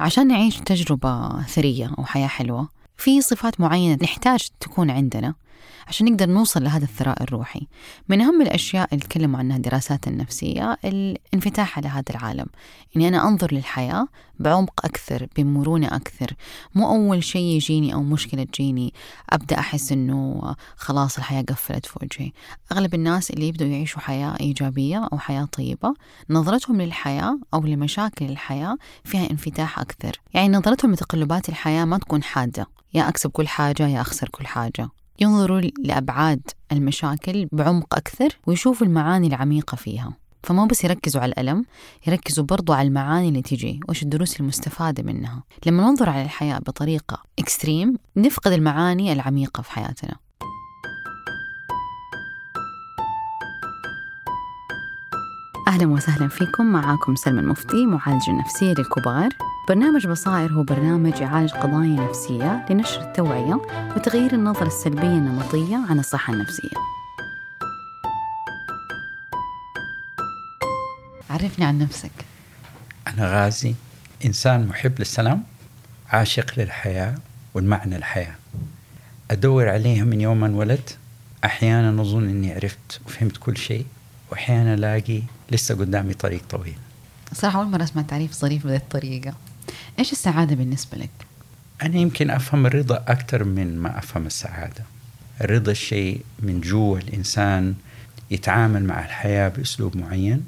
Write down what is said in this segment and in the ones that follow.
عشان نعيش تجربة ثرية أو حياة حلوة. في صفات معينة نحتاج تكون عندنا. عشان نقدر نوصل لهذا الثراء الروحي. من أهم الأشياء اللي تكلموا عنها الدراسات النفسية الانفتاح على هذا العالم. إني أنا أنظر للحياة بعمق أكثر بمرونة أكثر. مو أول شيء يجيني أو مشكلة تجيني أبدأ أحس إنه خلاص الحياة قفلت في وجهي. أغلب الناس اللي يبدأوا يعيشوا حياة إيجابية أو حياة طيبة نظرتهم للحياة أو لمشاكل الحياة فيها انفتاح أكثر. يعني نظرتهم لتقلبات الحياة ما تكون حادة. يا أكسب كل حاجة يا أخسر كل حاجة. ينظروا لأبعاد المشاكل بعمق أكثر ويشوفوا المعاني العميقة فيها. فما بس يركزوا على الألم يركزوا برضو على المعاني اللي تجي وش الدروس المستفادة منها. لما ننظر على الحياة بطريقة إكستريم نفقد المعاني العميقة في حياتنا. أهلا وسهلا فيكم. معاكم سلمى المفتي معالجة نفسية للكبار. برنامج بصائر هو برنامج يعالج قضايا نفسية لنشر التوعية وتغيير النظرة السلبية النمطية عن الصحة النفسية. عرفني عن نفسك. أنا غازي إنسان محب للسلام عاشق للحياة والمعنى الحياة. أدور عليها من يوم ما انولدت أحيانا أظن أني عرفت وفهمت كل شيء وأحيانا ألاقي لسه قدامي طريق طويل. صراحة أول مرة أسمع تعريف ظريف بهذه الطريقة. إيش السعادة بالنسبة لك؟ أنا يمكن أفهم الرضا أكثر من ما أفهم السعادة. الرضا الشيء من جوا الإنسان يتعامل مع الحياة بأسلوب معين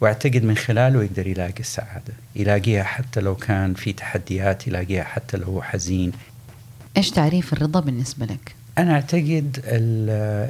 وأعتقد من خلاله يقدر يلاقي السعادة. يلاقيها حتى لو كان في تحديات يلاقيها حتى لو هو حزين. إيش تعريف الرضا بالنسبة لك؟ أنا أعتقد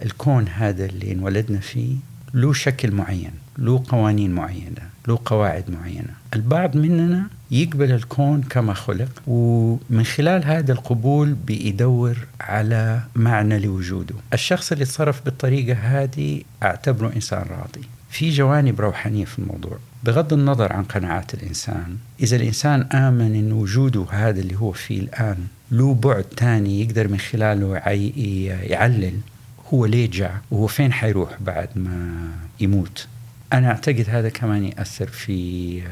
الكون هذا اللي انولدنا فيه له شكل معين له قوانين معينة له قواعد معينة. البعض مننا يقبل الكون كما خلق ومن خلال هذا القبول بيدور على معنى لوجوده. الشخص اللي تصرف بالطريقة هذه أعتبره إنسان راضي. في جوانب روحانية في الموضوع. بغض النظر عن قناعات الإنسان إذا الإنسان آمن أن وجوده هذا اللي هو فيه الآن له بعد تاني يقدر من خلاله يعلل هو ليه جاء وهو فين حيروح بعد ما يموت؟ أنا أعتقد هذا كمان يأثر في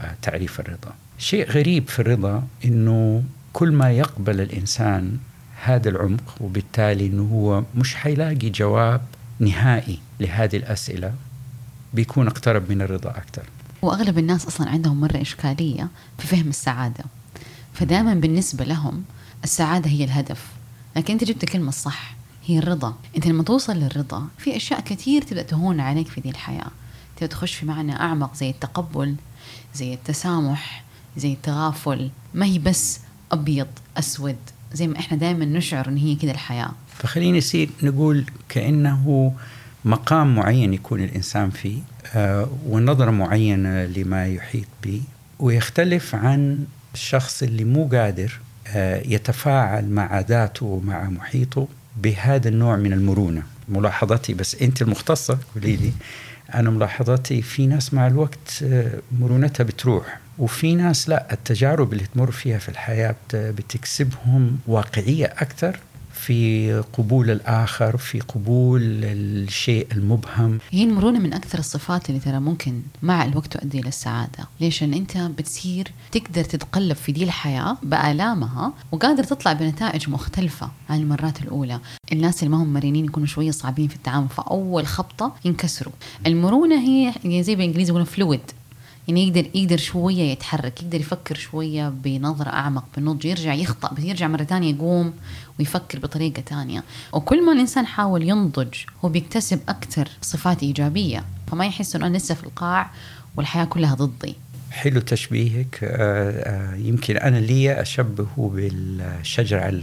آه، تعريف الرضا. شيء غريب في الرضا أنه كل ما يقبل الإنسان هذا العمق وبالتالي أنه هو مش حيلاقي جواب نهائي لهذه الأسئلة بيكون اقترب من الرضا أكثر وأغلب الناس أصلا عندهم مرة إشكالية في فهم السعادة. فدائما بالنسبة لهم السعادة هي الهدف. لكن أنت جبت الكلمة الصح هي الرضا. انت لما توصل للرضا في أشياء كثير تبدأ تهون عليك في دي الحياة. تبدأ تخش في معنى أعمق زي التقبل زي التسامح زي التغافل. ما هي بس أبيض أسود. زي ما إحنا دائما نشعر إن هي كده الحياة. فخليني يصير نقول كأنه مقام معين يكون الإنسان فيه آه ونظرة معينة لما يحيط به ويختلف عن الشخص اللي مو قادر آه يتفاعل مع ذاته ومع محيطه. بهذا النوع من المرونة. ملاحظتي بس أنت المختصة قولي لي أنا ملاحظتي في ناس مع الوقت آه، مرونتها بتروح وفي ناس لا التجارب اللي تمر فيها في الحياة بتكسبهم واقعية أكثر في قبول الآخر في قبول الشيء المبهم. هي المرونة من أكثر الصفات اللي ترى ممكن مع الوقت تؤدي للسعادة ليش؟ أن أنت بتصير تقدر تتقلب في دي الحياة بآلامها وقادر تطلع بنتائج مختلفة عن المرات الأولى. الناس اللي ما هم مرنين يكونوا شوية صعبين في التعامل فأول خبطة ينكسروا. المرونة هي زي بالإنجليزي يقولون فلويد يعني يقدر يقدر شوية يتحرك يقدر يفكر شوية بنظرة أعمق بالنضج يرجع يخطأ بس يرجع مرة ثانية يقوم ويفكر بطريقة ثانية. وكل ما الإنسان حاول ينضج هو بيكتسب أكثر صفات إيجابية فما يحس إنه أنا لسه في القاع والحياة كلها ضدي. حلو تشبيهك. آه، آه، يمكن أنا لي أشبهه بالشجرة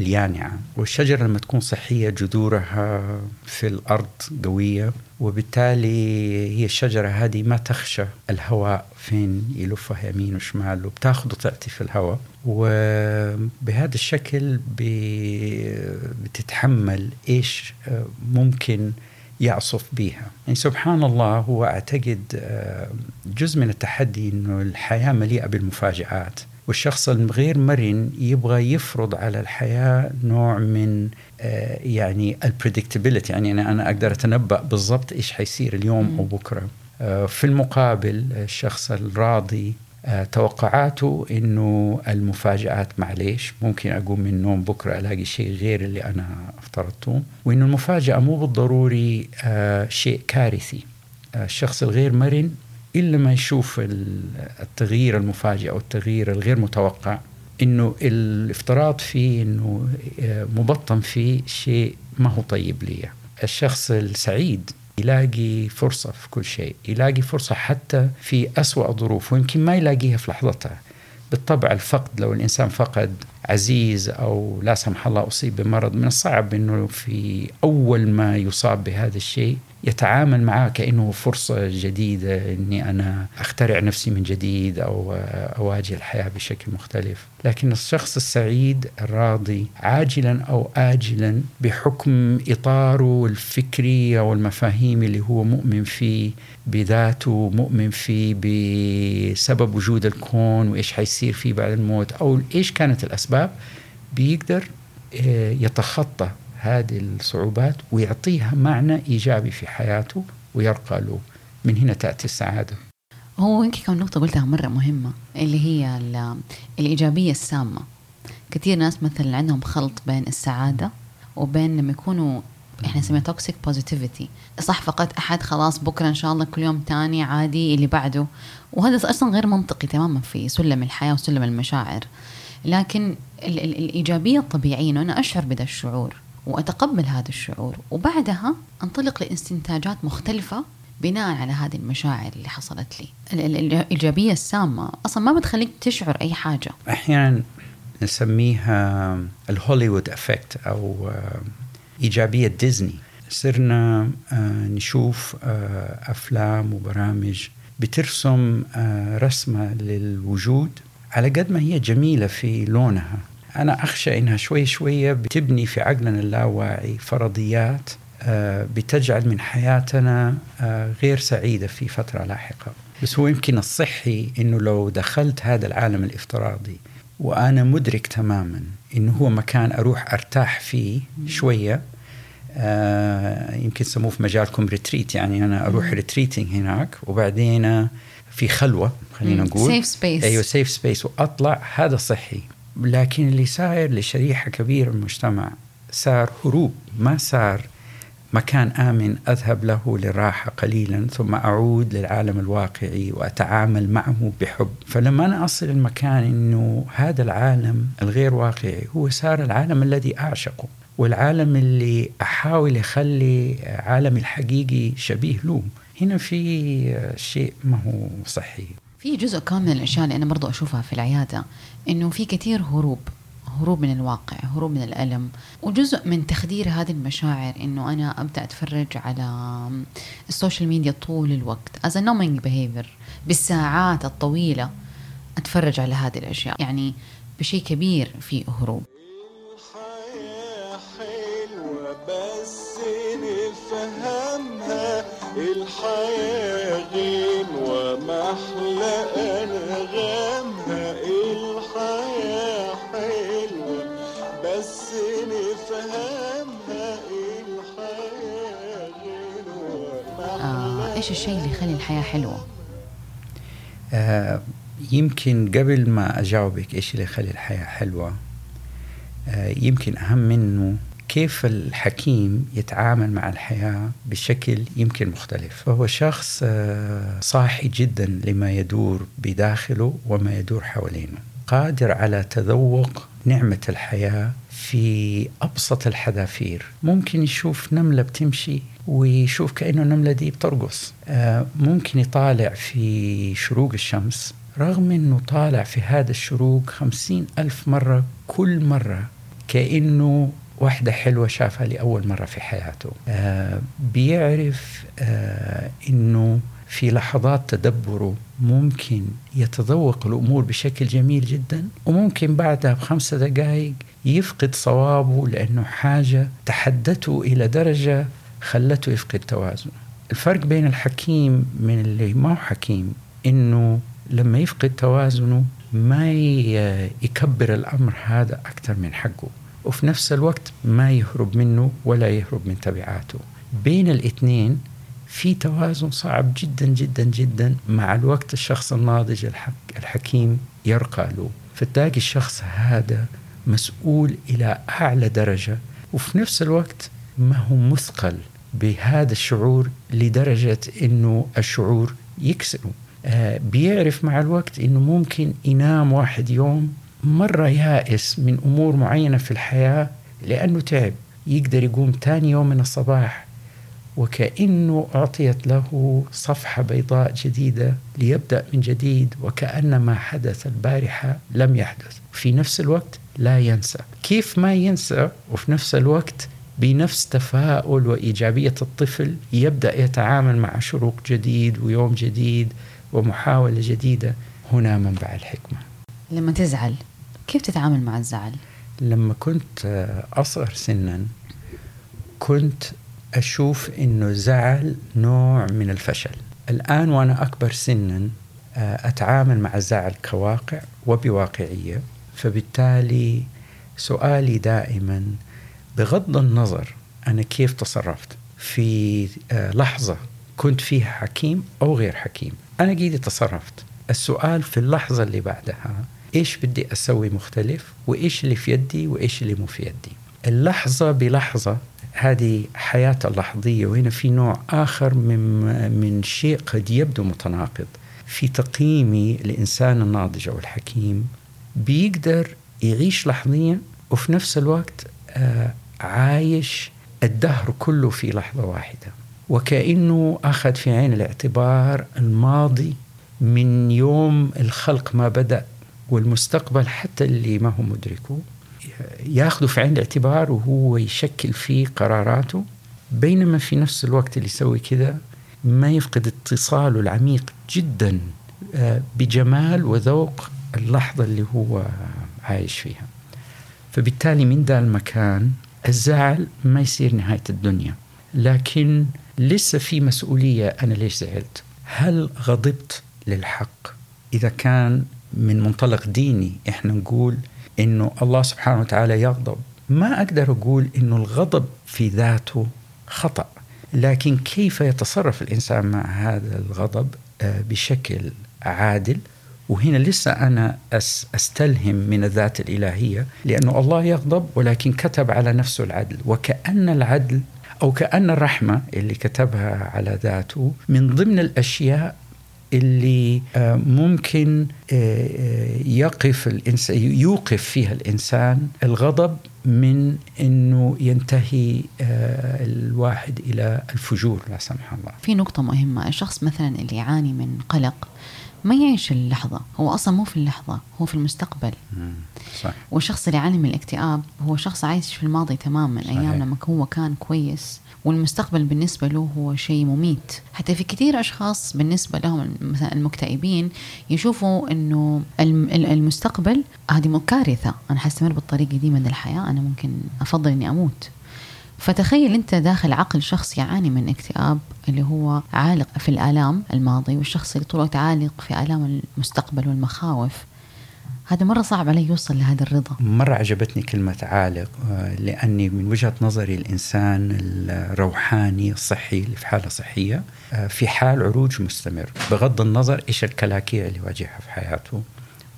اليانعة. والشجرة لما تكون صحية جذورها في الأرض قوية وبالتالي هي الشجرة هذه ما تخشى الهواء فين يلفها يمين وشمال وبتاخذ وتأتي في الهواء. وبهذا الشكل بتتحمل آه، ممكن يعصف بها يعني سبحان الله هو أعتقد آه، جزء من التحدي أنه الحياة مليئة بالمفاجآت. والشخص الغير مرن يبغى يفرض على الحياة نوع من آه، يعني البريدكتابيلتي يعني أنا أقدر أتنبأ بالضبط إيش حيصير اليوم أو بكرة آه، في المقابل الشخص الراضي آه، توقعاته إنه المفاجآت معليش ممكن أقوم من النوم بكرة ألاقي شيء غير اللي أنا افترضته. وإنه المفاجأة مو بالضروري شيء كارثي. الشخص الغير مرن إلا ما يشوف التغيير المفاجئ أو التغيير الغير متوقع إنه الافتراض فيه إنه مبطن فيه شيء ما هو طيب لي. الشخص السعيد يلاقي فرصة في كل شيء يلاقي فرصة حتى في أسوأ الظروف ويمكن ما يلاقيها في لحظتها. بالطبع الفقد لو الإنسان فقد عزيز أو لا سمح الله أصيب بمرض من الصعب أنه في أول ما يصاب بهذا الشيء يتعامل معاه كأنه فرصة جديدة أني أنا أخترع نفسي من جديد أو أواجه الحياة بشكل مختلف. لكن الشخص السعيد الراضي عاجلا أو آجلا بحكم إطاره الفكري أو المفاهيم اللي هو مؤمن فيه بذاته مؤمن فيه بسبب وجود الكون وإيش حيصير فيه بعد الموت أو إيش كانت الأسباب بيقدر آه، يتخطى هذه الصعوبات ويعطيها معنى إيجابي في حياته ويرقى له. من هنا تأتي السعادة. هو يمكن كم نقطة قلتها مرة مهمة اللي هي الإيجابية السامة. كثير ناس مثلا عندهم خلط بين السعادة وبين لما يكونوا إحنا نسميها toxic positivity صح فقط أحد خلاص بكرة إن شاء الله كل يوم تاني عادي اللي بعده. وهذا أصلا غير منطقي تماما في سلم الحياة وسلم المشاعر. لكن ال- ال- الإيجابية الطبيعية إنه أنا أشعر بهذا الشعور. وأتقبل هذا الشعور. وبعدها أنطلق لإستنتاجات مختلفة بناء على هذه المشاعر اللي حصلت لي. الإيجابية السامة أصلا ما بتخليك تشعر أي حاجة. أحيانا نسميها ال Hollywood effect أو آه، إيجابية ديزني. صرنا آه، نشوف آه، أفلام وبرامج بترسم رسمة للوجود على قد ما هي جميلة في لونها. أنا أخشى إنها شوي شوية بتبني في عقلنا اللاواعي فرضيات آه، بتجعل من حياتنا آه، غير سعيدة في فترة لاحقة. بس هو يمكن الصحي إنه لو دخلت هذا العالم الافتراضي وأنا مدرك تماما إنه هو مكان أروح أرتاح فيه شوية آه يمكن سموه في مجالكم retreat يعني أنا أروح retreating هناك وبعدين في خلوة خلينا نقول. safe space أيوه safe space وأطلع هذا صحي. لكن اللي صاير لشريحة كبيرة من المجتمع صار هروب ما صار مكان آمن أذهب له للراحة قليلا ثم أعود للعالم الواقعي وأتعامل معه بحب. فلما أنا أصل المكان أنه هذا العالم الغير واقعي هو صار العالم الذي أعشقه والعالم اللي أحاول أخلي عالمي الحقيقي شبيه له. هنا في شيء ما هو صحي في جزء كامل من الأشياء اللي أنا برضو أشوفها في العيادة. إنه في كثير هروب هروب من الواقع هروب من الألم وجزء من تخدير هذه المشاعر إنه أنا أبدأ أتفرج على ال social media طول الوقت as a numbing behavior بالساعات الطويلة أتفرج على هذه الأشياء. يعني بشيء كبير في هروب. الحياة حلوة بس نفهمها الحياة غنوة محلى إيش الشيء اللي يخلي الحياة حلوة؟ آه يمكن قبل ما أجاوبك إيش اللي يخلي الحياة حلوة آه يمكن أهم منه كيف الحكيم يتعامل مع الحياة بشكل يمكن مختلف. فهو شخص آه صاحي جدا لما يدور بداخله وما يدور حوالينه. قادر على تذوق نعمة الحياة في أبسط الحذافير. ممكن يشوف نملة بتمشي ويشوف كأنه النملة دي بترقص آه ممكن يطالع في شروق الشمس رغم أنه طالع في هذا الشروق خمسين ألف مرة كل مرة كأنه واحدة حلوة شافها لأول مرة في حياته. آه بيعرف آه أنه في لحظات تدبره ممكن يتذوق الأمور بشكل جميل جدا وممكن بعدها بخمسة دقائق يفقد صوابه لأنه حاجة تحدته إلى درجة خلته يفقد توازنه الفرق بين الحكيم من اللي ما هو حكيم إنه لما يفقد توازنه ما يكبر الأمر هذا أكثر من حقه وفي نفس الوقت ما يهرب منه ولا يهرب من تبعاته. بين الاثنين في توازن صعب جدا جدا جدا. مع الوقت الشخص الناضج الحك الحكيم يرقى له. فتلاقي الشخص هذا مسؤول إلى أعلى درجة. وفي نفس الوقت ما هو مثقل بهذا الشعور لدرجة أنه الشعور يكسره. آه بيعرف مع الوقت أنه ممكن ينام واحد يوم مرة يائس من أمور معينة في الحياة لأنه تعب. يقدر يقوم تاني يوم من الصباح وكأنه أعطيت له صفحة بيضاء جديدة ليبدأ من جديد وكأن ما حدث البارحة لم يحدث. في نفس الوقت لا ينسى. كيف ما ينسى وفي نفس الوقت بنفس تفاؤل وإيجابية الطفل يبدأ يتعامل مع شروق جديد ويوم جديد ومحاولة جديدة. هنا منبع الحكمة. لما تزعل كيف تتعامل مع الزعل؟ لما كنت أصغر سنا كنت أشوف أنه زعل نوع من الفشل. الآن وأنا أكبر سنا آه، أتعامل مع الزعل كواقع وبواقعية. فبالتالي سؤالي دائما بغض النظر أنا كيف تصرفت في آه، لحظة كنت فيها حكيم أو غير حكيم. أنا قيدي تصرفت. السؤال في اللحظة اللي بعدها إيش بدي أسوي مختلف؟ وإيش اللي في يدي؟ وإيش اللي مو في يدي؟ اللحظة بلحظة هذه حياة اللحظية وهنا في نوع آخر من من شيء قد يبدو متناقض. في تقييمي الإنسان الناضج أو الحكيم بيقدر يعيش لحظيا وفي نفس الوقت آه عايش الدهر كله في لحظة واحدة. وكأنه أخذ في عين الاعتبار الماضي من يوم الخلق ما بدأ والمستقبل حتى اللي ما هو مدركه ياخذه في عين الاعتبار وهو يشكل فيه قراراته بينما في نفس الوقت اللي يسوي كذا ما يفقد اتصاله العميق جدا آه، بجمال وذوق اللحظة اللي هو عايش فيها. فبالتالي من ذا المكان الزعل ما يصير نهاية الدنيا. لكن لسه في مسؤولية أنا ليش زعلت؟ هل غضبت للحق؟ إذا كان من منطلق ديني إحنا نقول إنه الله سبحانه وتعالى يغضب ما أقدر أقول إنه الغضب في ذاته خطأ. لكن كيف يتصرف الإنسان مع هذا الغضب؟ آه، بشكل عادل وهنا لسه أنا أس أستلهم من الذات الإلهية لأنه الله يغضب ولكن كتب على نفسه العدل. وكأن العدل أو كأن الرحمة اللي كتبها على ذاته من ضمن الأشياء اللي آه، ممكن آه، آه، يقف الإنسان يوقف فيها الإنسان الغضب من أنه ينتهي الواحد إلى الفجور لا سمح الله. في نقطة مهمة. الشخص مثلا اللي يعاني من قلق ما يعيش اللحظة. هو أصلا مو في اللحظة هو في المستقبل. صح. والشخص اللي يعاني من الاكتئاب هو شخص عايش في الماضي تماما صحيح. أيام لما هو كان كويس. والمستقبل بالنسبة له هو شيء مميت. حتى في كثير أشخاص بالنسبة لهم مثلا المكتئبين يشوفوا أنه الم- ال- المستقبل هذه كارثة. أنا حستمر بالطريقة دي من الحياة أنا ممكن أفضل أني أموت. فتخيل أنت داخل عقل شخص يعاني من اكتئاب اللي هو عالق في الآلام الماضي والشخص اللي طول الوقت عالق في آلام المستقبل والمخاوف. هذا مرة صعب عليه يوصل لهذا الرضا. مرة عجبتني كلمة عالق آه، لأني من وجهة نظري الإنسان الروحاني الصحي اللي في حالة صحية آه، في حال عروج مستمر بغض النظر إيش الكلاكيع اللي يواجهها في حياته.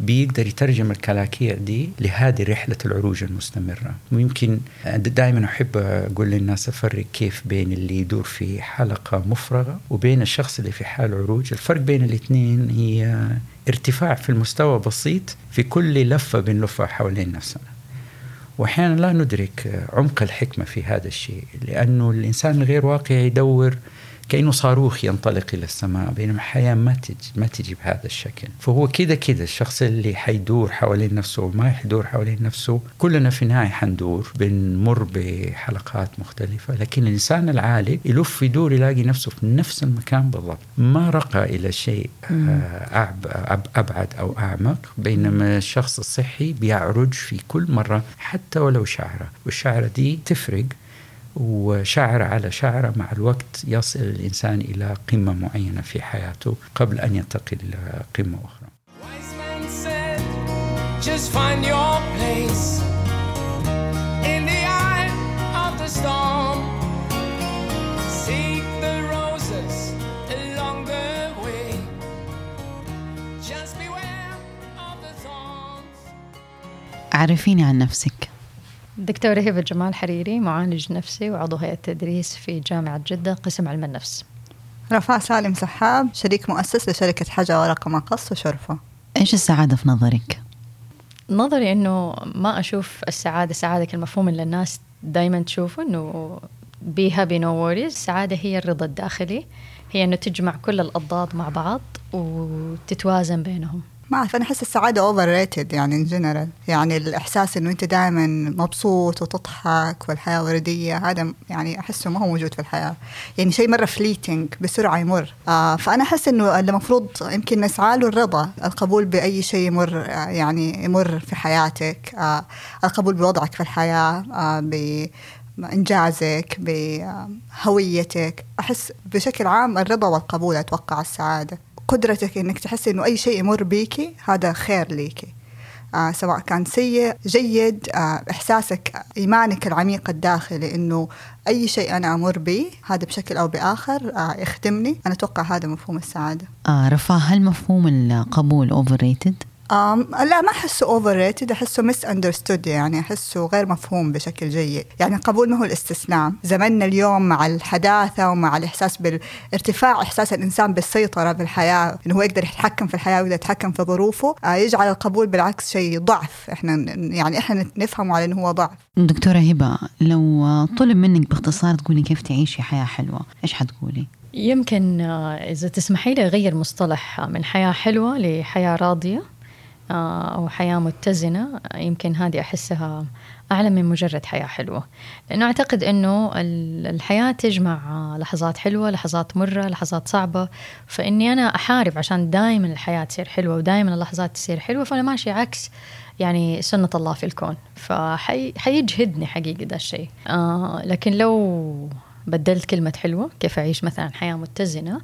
بيقدر يترجم الكلاكيع دي لهذه رحلة العروج المستمرة. ويمكن دائما أحب أقول للناس أفرق كيف بين اللي يدور في حلقة مفرغة وبين الشخص اللي في حال عروج. الفرق بين الاثنين هي ارتفاع في المستوى بسيط في كل لفة بنلفها حوالين نفسنا. واحيانا لا ندرك عمق الحكمة في هذا الشيء لأنه الإنسان الغير واقعي يدور كأنه صاروخ ينطلق إلى السماء بينما الحياة ما تجي ما تجي بهذا الشكل. فهو كذا كذا الشخص اللي حيدور حوالين نفسه وما حيدور حوالين نفسه كلنا في النهاية حندور بنمر بحلقات مختلفة. لكن الإنسان العالق يلف يدور يلاقي نفسه في نفس المكان بالضبط. ما رقى إلى شيء آه، أعب أب أبعد أو أعمق بينما الشخص الصحي بيعرج في كل مرة حتى ولو شعره. والشعرة دي تفرق وشعر على شعرة مع الوقت يصل الإنسان إلى قمة معينة في حياته قبل أن ينتقل إلى قمة أخرى. عرفيني عن نفسك. دكتورة هبة جمال حريري معالج نفسي وعضو هيئة تدريس في جامعة جدة قسم علم النفس. رفاء سالم سحاب شريك مؤسس لشركة حاجة ورقة مقص وشرفة. إيش السعادة في نظرك؟ نظري إنه ما أشوف السعادة سعادة المفهوم اللي الناس دائما تشوفه إنه be happy no worries السعادة هي الرضا الداخلي هي إنه تجمع كل الأضداد مع بعض وتتوازن بينهم. ما أعرف أنا أحس السعادة overrated يعني in general يعني الإحساس إنه أنت دائما مبسوط وتضحك والحياة وردية هذا يعني أحسه ما هو موجود في الحياة. يعني شيء مرة fleeting بسرعة يمر. آه فأنا أحس إنه المفروض يمكن نسعى له الرضا القبول بأي شيء يمر آه يعني يمر في حياتك. آه القبول بوضعك في الحياة آه ب إنجازك بهويتك. أحس بشكل عام الرضا والقبول أتوقع السعادة. قدرتك إنك تحسي إنه أي شيء يمر بيكي هذا خير ليكي آه سواء كان سيء جيد آه إحساسك إيمانك العميق الداخلي إنه أي شيء أنا أمر به هذا بشكل أو بآخر آه يخدمني. أنا أتوقع هذا مفهوم السعادة. آه رفاء هل مفهوم القبول overrated؟ أم لا ما أحسه overrated أحسه misunderstood يعني أحسه غير مفهوم بشكل جيد. يعني القبول ما هو الاستسلام زمننا اليوم مع الحداثة ومع الإحساس بالارتفاع إحساس الإنسان بالسيطرة بالحياة إنه هو يقدر يتحكم في الحياة ويقدر يتحكم في ظروفه آه يجعل القبول بالعكس شيء ضعف. إحنا يعني إحنا نفهمه على إنه هو ضعف. دكتورة هبة لو طلب منك باختصار تقولي كيف تعيشي حياة حلوة إيش حتقولي؟ يمكن آه، إذا تسمحي لي أغير مصطلح من حياة حلوة لحياة راضية. آه، أو حياة متزنة يمكن هذه أحسها أعلى من مجرد حياة حلوة. لأنه أعتقد أنه الحياة تجمع لحظات حلوة لحظات مرة لحظات صعبة. فإني أنا أحارب عشان دائما الحياة تصير حلوة ودائما اللحظات تصير حلوة فأنا ماشي عكس يعني سنة الله في الكون. فحيجهدني حقيقة ده الشيء. آه لكن لو بدلت كلمة حلوة كيف أعيش مثلا حياة متزنة؟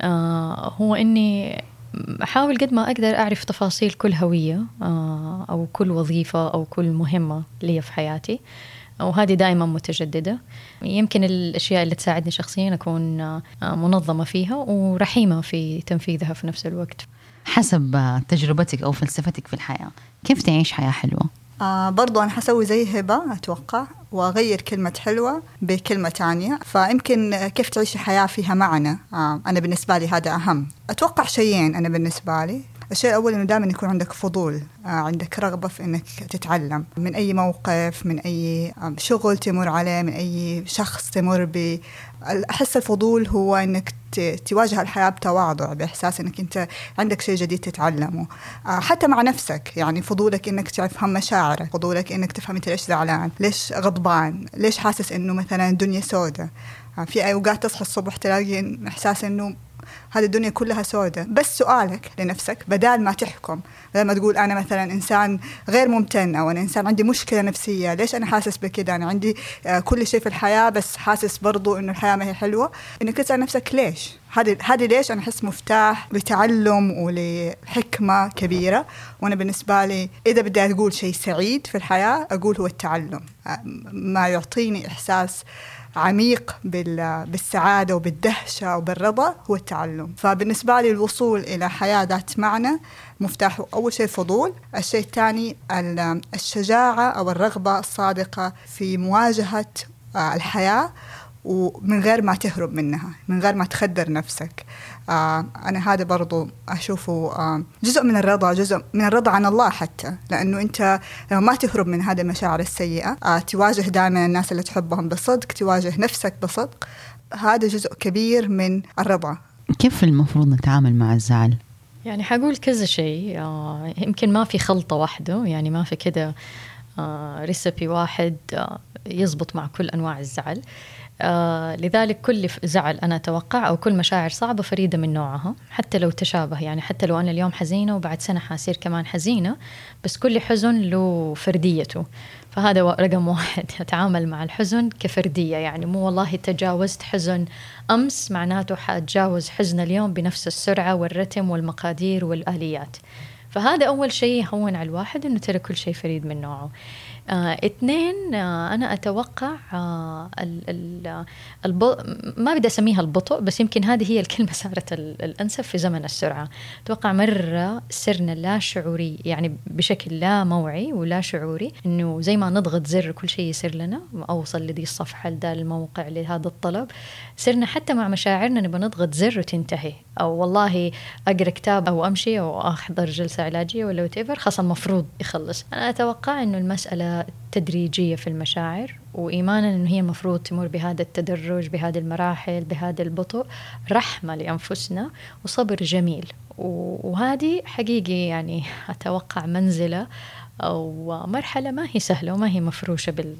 آه هو إني أحاول قد ما أقدر أعرف تفاصيل كل هوية آه، أو كل وظيفة أو كل مهمة لي في حياتي. وهذه دائما متجددة. يمكن الأشياء اللي تساعدني شخصيا أكون آه، منظمة فيها ورحيمة في تنفيذها في نفس الوقت. حسب تجربتك أو فلسفتك في الحياة كيف تعيش حياة حلوة؟ آه برضو أنا حسوي زي هبة أتوقع وأغير كلمة حلوة بكلمة تانية. فيمكن كيف تعيشي حياة فيها معنى آه أنا بالنسبة لي هذا أهم. أتوقع شيئين أنا بالنسبة لي. الشيء الأول إنه دائما يكون عندك فضول آه عندك رغبة في إنك تتعلم. من أي موقف من أي آه، شغل تمر عليه من أي شخص تمر به أحس الفضول هو إنك تواجه الحياة بتواضع بإحساس إنك أنت عندك شيء جديد تتعلمه. آه، حتى مع نفسك يعني فضولك إنك تفهم مشاعرك فضولك إنك تفهم أنت ليش زعلان ليش غضبان ليش حاسس إنه مثلا الدنيا سوداء في أوقات تصحى الصبح تلاقي إحساس إنه هذه الدنيا كلها سوداء بس سؤالك لنفسك بدال ما تحكم بدل ما تقول أنا مثلا إنسان غير ممتن أو أنا إنسان عندي مشكلة نفسية ليش أنا حاسس بكذا أنا عندي آه، كل شيء في الحياة بس حاسس برضو إنه الحياة ما هي حلوة. إنك تسأل نفسك ليش؟ هذه هذه ليش أنا أحس مفتاح لتعلم ولحكمة كبيرة؟ وأنا بالنسبة لي إذا بدي أقول شيء سعيد في الحياة أقول هو التعلم. ما يعطيني إحساس عميق بالسعادة وبالدهشة وبالرضا هو التعلم. فبالنسبة لي الوصول إلى حياة ذات معنى مفتاحه أول شيء الفضول الشيء الثاني الشجاعة أو الرغبة الصادقة في مواجهة آه، الحياة. ومن غير ما تهرب منها من غير ما تخدر نفسك. آه أنا هذا برضو أشوفه آه جزء من الرضا جزء من الرضا عن الله حتى. لأنه أنت لما ما تهرب من هذه المشاعر السيئة آه تواجه دائما الناس اللي تحبهم بصدق تواجه نفسك بصدق. هذا جزء كبير من الرضا. كيف المفروض نتعامل مع الزعل؟ يعني حقول كذا شيء آه يمكن ما في خلطة واحدة يعني ما في كده آه ريسبي واحد آه يزبط مع كل أنواع الزعل. آه لذلك كل زعل أنا أتوقع أو كل مشاعر صعبة فريدة من نوعها حتى لو تشابه. يعني حتى لو أنا اليوم حزينة وبعد سنة حاصير كمان حزينة بس كل حزن له فرديته. فهذا رقم واحد. أتعامل مع الحزن كفردية. يعني مو والله تجاوزت حزن أمس معناته حأتجاوز حزن اليوم بنفس السرعة والرتم والمقادير والآليات. فهذا أول شيء يهون على الواحد إنه ترى كل شيء فريد من نوعه. آه اثنين آه أنا أتوقع آه ال ال الب... ما بدي أسميها البطء بس يمكن هذه هي الكلمة صارت ال- الأنسب في زمن السرعة. أتوقع مرة صرنا لا شعوري يعني بشكل لا موعي ولا شعوري إنه زي ما نضغط زر كل شيء يصير لنا أوصل لدي الصفحة لذا الموقع لهذا الطلب. صرنا حتى مع مشاعرنا نبغى نضغط زر وتنتهي. أو والله أقرأ كتاب أو أمشي أو أحضر جلسة علاجية ولا وات خلاص المفروض يخلص. أنا أتوقع إنه المسألة تدريجية في المشاعر وإيمانا إنه هي المفروض تمر بهذا التدرج بهذه المراحل بهذا البطء. رحمة لأنفسنا وصبر جميل. وهذه حقيقي يعني أتوقع منزلة أو مرحلة ما هي سهلة وما هي مفروشة بال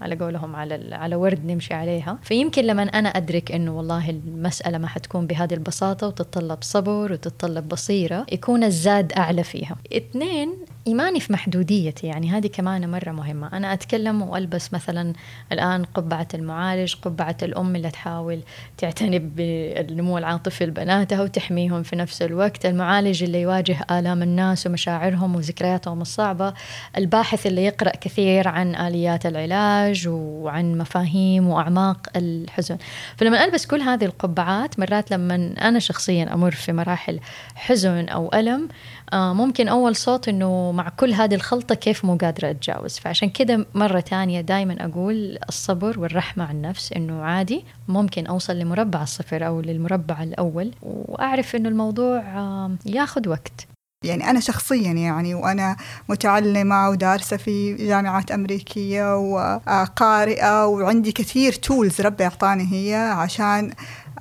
على قولهم على على ورد نمشي عليها. فيمكن لما أنا أدرك إنه والله المسألة ما حتكون بهذه البساطة وتتطلب صبر وتتطلب بصيرة يكون الزاد أعلى فيها. اثنين إيماني في محدوديتي يعني هذه كمان مرة مهمة. أنا أتكلم وألبس مثلا الآن قبعة المعالج قبعة الأم اللي تحاول تعتني بالنمو العاطفي لبناتها وتحميهم في نفس الوقت المعالج اللي يواجه آلام الناس ومشاعرهم وذكرياتهم الصعبة الباحث اللي يقرأ كثير عن آليات العلاج وعن مفاهيم وأعماق الحزن. فلما ألبس كل هذه القبعات مرات لما أنا شخصيا أمر في مراحل حزن أو ألم ممكن أول صوت إنه مع كل هذه الخلطة كيف مو قادرة أتجاوز. فعشان كده مرة تانية دايما أقول الصبر والرحمة على النفس إنه عادي ممكن أوصل لمربع الصفر أو للمربع الأول وأعرف إنه الموضوع آه، ياخذ وقت. يعني أنا شخصيا يعني وأنا متعلمة ودارسة في جامعات أمريكية وقارئة وعندي كثير تولز ربي أعطاني هي عشان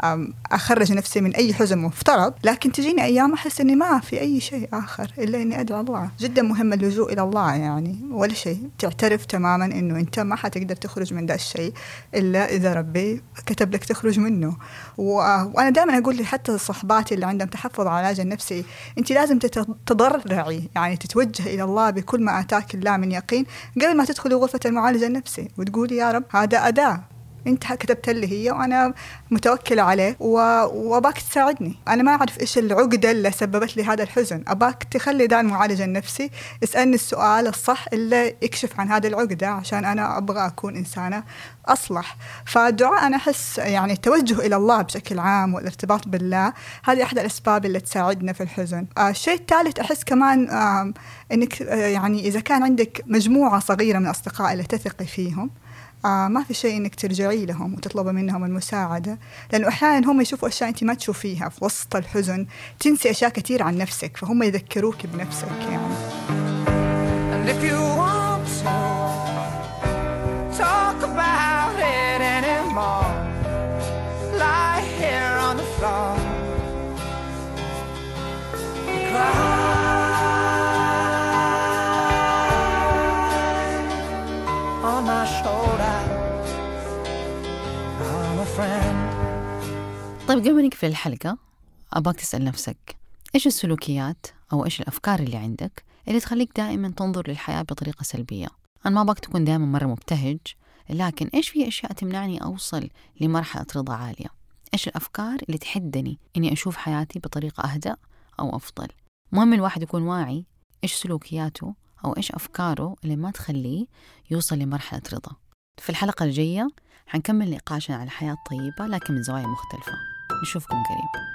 أم، أخرج نفسي من أي حزن مفترض لكن تجيني أيام أحس إني ما في أي شيء آخر إلا إني أدعو الله. جدا مهم اللجوء إلى الله يعني ولا شيء. تعترف تماما إنه أنت ما حتقدر تخرج من ذا الشيء إلا إذا ربي كتب لك تخرج منه. و... وأنا دائما أقول حتى صحباتي اللي عندهم تحفظ على العلاج النفسي أنت لازم تت- تتضرعي يعني تتوجه إلى الله بكل ما آتاك الله من يقين قبل ما تدخلي غرفة المعالج النفسي وتقولي يا رب هذا أداة. انت كتبت لي هي وأنا متوكلة عليك و... وأباك تساعدني. أنا ما أعرف إيش العقدة اللي سببت لي هذا الحزن. أباك تخلي ده المعالج النفسي يسالني السؤال الصح اللي يكشف عن هذه العقدة عشان أنا أبغى أكون إنسانة أصلح. فالدعاء أنا أحس يعني التوجه إلى الله بشكل عام والارتباط بالله هذه أحد الأسباب اللي تساعدنا في الحزن. آه الشيء الثالث أحس كمان آه إنك آه يعني إذا كان عندك مجموعة صغيرة من الاصدقاء اللي تثقي فيهم آه ما في شيء إنك ترجعي لهم وتطلبي منهم المساعدة لأنه أحيانا هم يشوفوا أشياء أنت ما تشوفيها في وسط الحزن تنسي أشياء كثير عن نفسك فهم يذكروك بنفسك يعني lie here on the floor. Cry طيب قبل ما نقفل الحلقة أباك تسأل نفسك إيش السلوكيات أو إيش الأفكار اللي عندك اللي تخليك دائما تنظر للحياة بطريقة سلبية؟ أنا ما أباك تكون دائما مرة مبتهج لكن إيش في أشياء تمنعني أوصل لمرحلة رضا عالية؟ إيش الأفكار اللي تحدني إني أشوف حياتي بطريقة أهدأ أو أفضل؟ مهم الواحد يكون واعي إيش سلوكياته أو إيش أفكاره اللي ما تخليه يوصل لمرحلة رضا. في الحلقة الجاية حنكمل نقاشنا على الحياة الطيبة لكن من زوايا مختلفة. نشوفكم قريب.